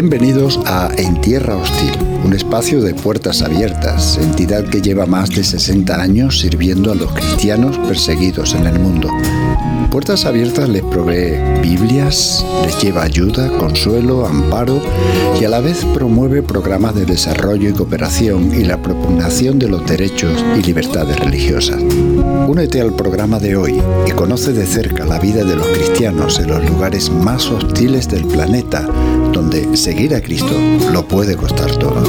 Bienvenidos a En Tierra Hostil, un espacio de puertas abiertas, entidad que lleva más de 60 años sirviendo a los cristianos perseguidos en el mundo. Puertas Abiertas les provee Biblias, les lleva ayuda, consuelo, amparo y a la vez promueve programas de desarrollo y cooperación y la propugnación de los derechos y libertades religiosas. Únete al programa de hoy y conoce de cerca la vida de los cristianos en los lugares más hostiles del planeta, donde seguir a Cristo lo puede costar todo.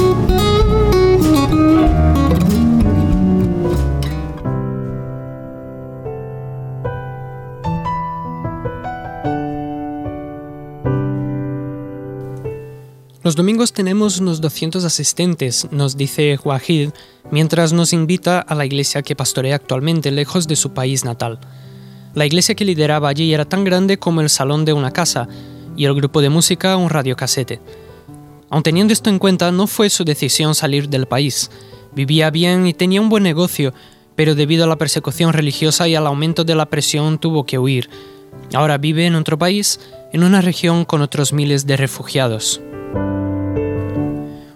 Los domingos tenemos unos 200 asistentes, nos dice Wahid, mientras nos invita a la iglesia que pastorea actualmente lejos de su país natal. La iglesia que lideraba allí era tan grande como el salón de una casa y el grupo de música un radiocasete. Aun teniendo esto en cuenta, no fue su decisión salir del país. Vivía bien y tenía un buen negocio, pero debido a la persecución religiosa y al aumento de la presión tuvo que huir. Ahora vive en otro país, en una región con otros miles de refugiados.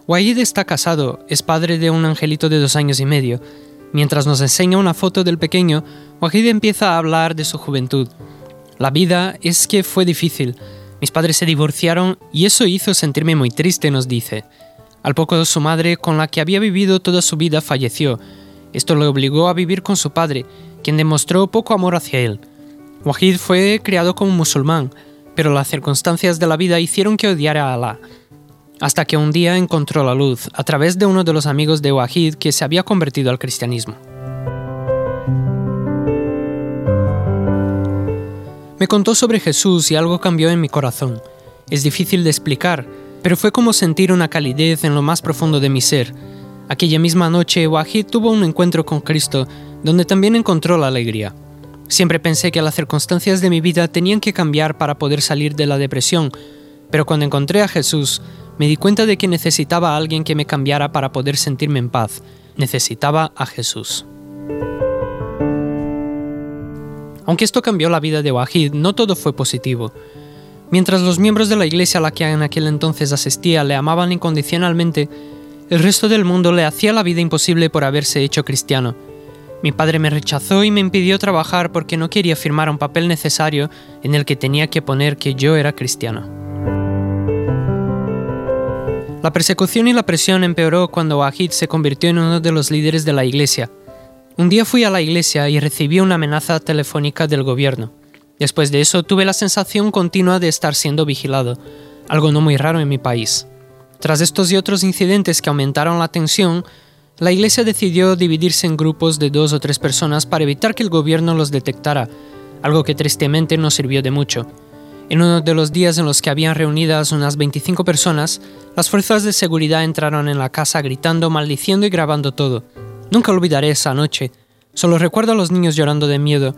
Wahid está casado, es padre de un angelito de dos años y medio. Mientras nos enseña una foto del pequeño, Wahid empieza a hablar de su juventud. La vida es que fue difícil. Mis padres se divorciaron y eso hizo sentirme muy triste, nos dice. Al poco su madre, con la que había vivido toda su vida, falleció. Esto le obligó a vivir con su padre, quien demostró poco amor hacia él. Wahid fue criado como musulmán, pero las circunstancias de la vida hicieron que odiara a Alá hasta que un día encontró la luz a través de uno de los amigos de Wahid que se había convertido al cristianismo. Me contó sobre Jesús y algo cambió en mi corazón. Es difícil de explicar, pero fue como sentir una calidez en lo más profundo de mi ser. Aquella misma noche, Wahid tuvo un encuentro con Cristo, donde también encontró la alegría. Siempre pensé que las circunstancias de mi vida tenían que cambiar para poder salir de la depresión, pero cuando encontré a Jesús, me di cuenta de que necesitaba a alguien que me cambiara para poder sentirme en paz. Necesitaba a Jesús. Aunque esto cambió la vida de Wahid, no todo fue positivo. Mientras los miembros de la iglesia a la que en aquel entonces asistía le amaban incondicionalmente, el resto del mundo le hacía la vida imposible por haberse hecho cristiano. Mi padre me rechazó y me impidió trabajar porque no quería firmar un papel necesario en el que tenía que poner que yo era cristiano. La persecución y la presión empeoró cuando Wahid se convirtió en uno de los líderes de la iglesia. Un día fui a la iglesia y recibí una amenaza telefónica del gobierno. Después de eso tuve la sensación continua de estar siendo vigilado, algo no muy raro en mi país. Tras estos y otros incidentes que aumentaron la tensión, la iglesia decidió dividirse en grupos de dos o tres personas para evitar que el gobierno los detectara, algo que tristemente no sirvió de mucho. En uno de los días en los que habían reunidas unas 25 personas, las fuerzas de seguridad entraron en la casa gritando, maldiciendo y grabando todo. Nunca olvidaré esa noche. Solo recuerdo a los niños llorando de miedo.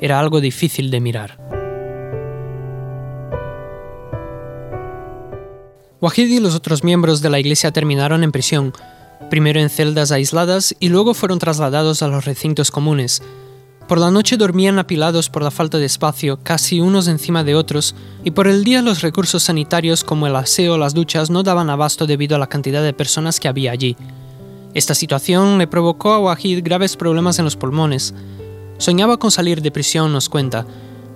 Era algo difícil de mirar. Wahid y los otros miembros de la iglesia terminaron en prisión, primero en celdas aisladas y luego fueron trasladados a los recintos comunes, por la noche dormían apilados por la falta de espacio, casi unos encima de otros, y por el día los recursos sanitarios como el aseo o las duchas no daban abasto debido a la cantidad de personas que había allí. Esta situación le provocó a Wahid graves problemas en los pulmones. Soñaba con salir de prisión, nos cuenta,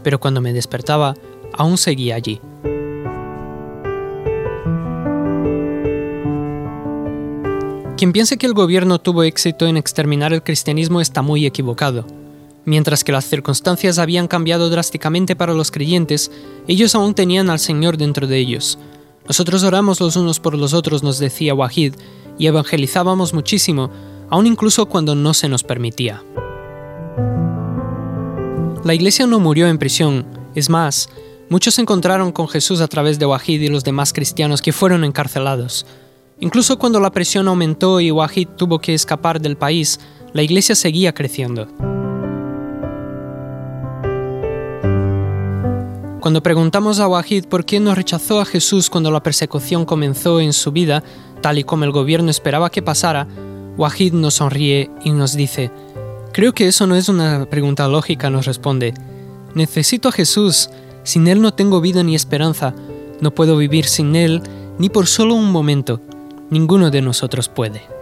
pero cuando me despertaba, aún seguía allí. Quien piense que el gobierno tuvo éxito en exterminar el cristianismo está muy equivocado. Mientras que las circunstancias habían cambiado drásticamente para los creyentes, ellos aún tenían al Señor dentro de ellos. Nosotros oramos los unos por los otros, nos decía Wahid, y evangelizábamos muchísimo, aun incluso cuando no se nos permitía. La iglesia no murió en prisión, es más, muchos se encontraron con Jesús a través de Wahid y los demás cristianos que fueron encarcelados. Incluso cuando la presión aumentó y Wahid tuvo que escapar del país, la iglesia seguía creciendo. Cuando preguntamos a Wahid por qué no rechazó a Jesús cuando la persecución comenzó en su vida, tal y como el gobierno esperaba que pasara, Wahid nos sonríe y nos dice, Creo que eso no es una pregunta lógica, nos responde. Necesito a Jesús, sin Él no tengo vida ni esperanza, no puedo vivir sin Él, ni por solo un momento, ninguno de nosotros puede.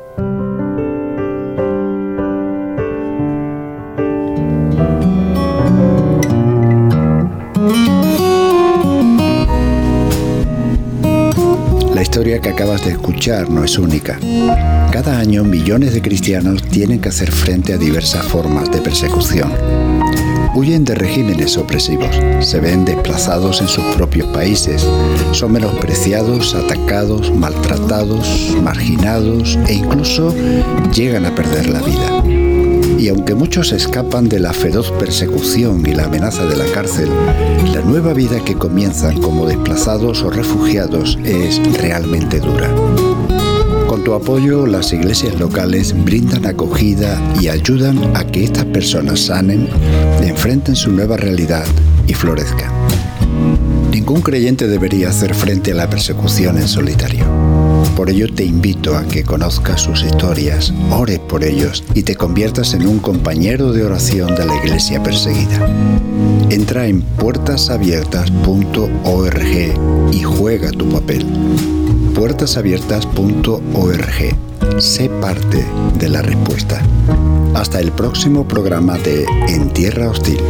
Historia que acabas de escuchar no es única. Cada año millones de cristianos tienen que hacer frente a diversas formas de persecución. Huyen de regímenes opresivos, se ven desplazados en sus propios países, son menospreciados, atacados, maltratados, marginados e incluso llegan a perder la vida. Y aunque muchos escapan de la feroz persecución y la amenaza de la cárcel, la nueva vida que comienzan como desplazados o refugiados es realmente dura. Con tu apoyo, las iglesias locales brindan acogida y ayudan a que estas personas sanen, enfrenten su nueva realidad y florezcan. Ningún creyente debería hacer frente a la persecución en solitario. Por ello te invito a que conozcas sus historias, ores por ellos y te conviertas en un compañero de oración de la iglesia perseguida. Entra en puertasabiertas.org y juega tu papel. puertasabiertas.org. Sé parte de la respuesta. Hasta el próximo programa de En Tierra Hostil.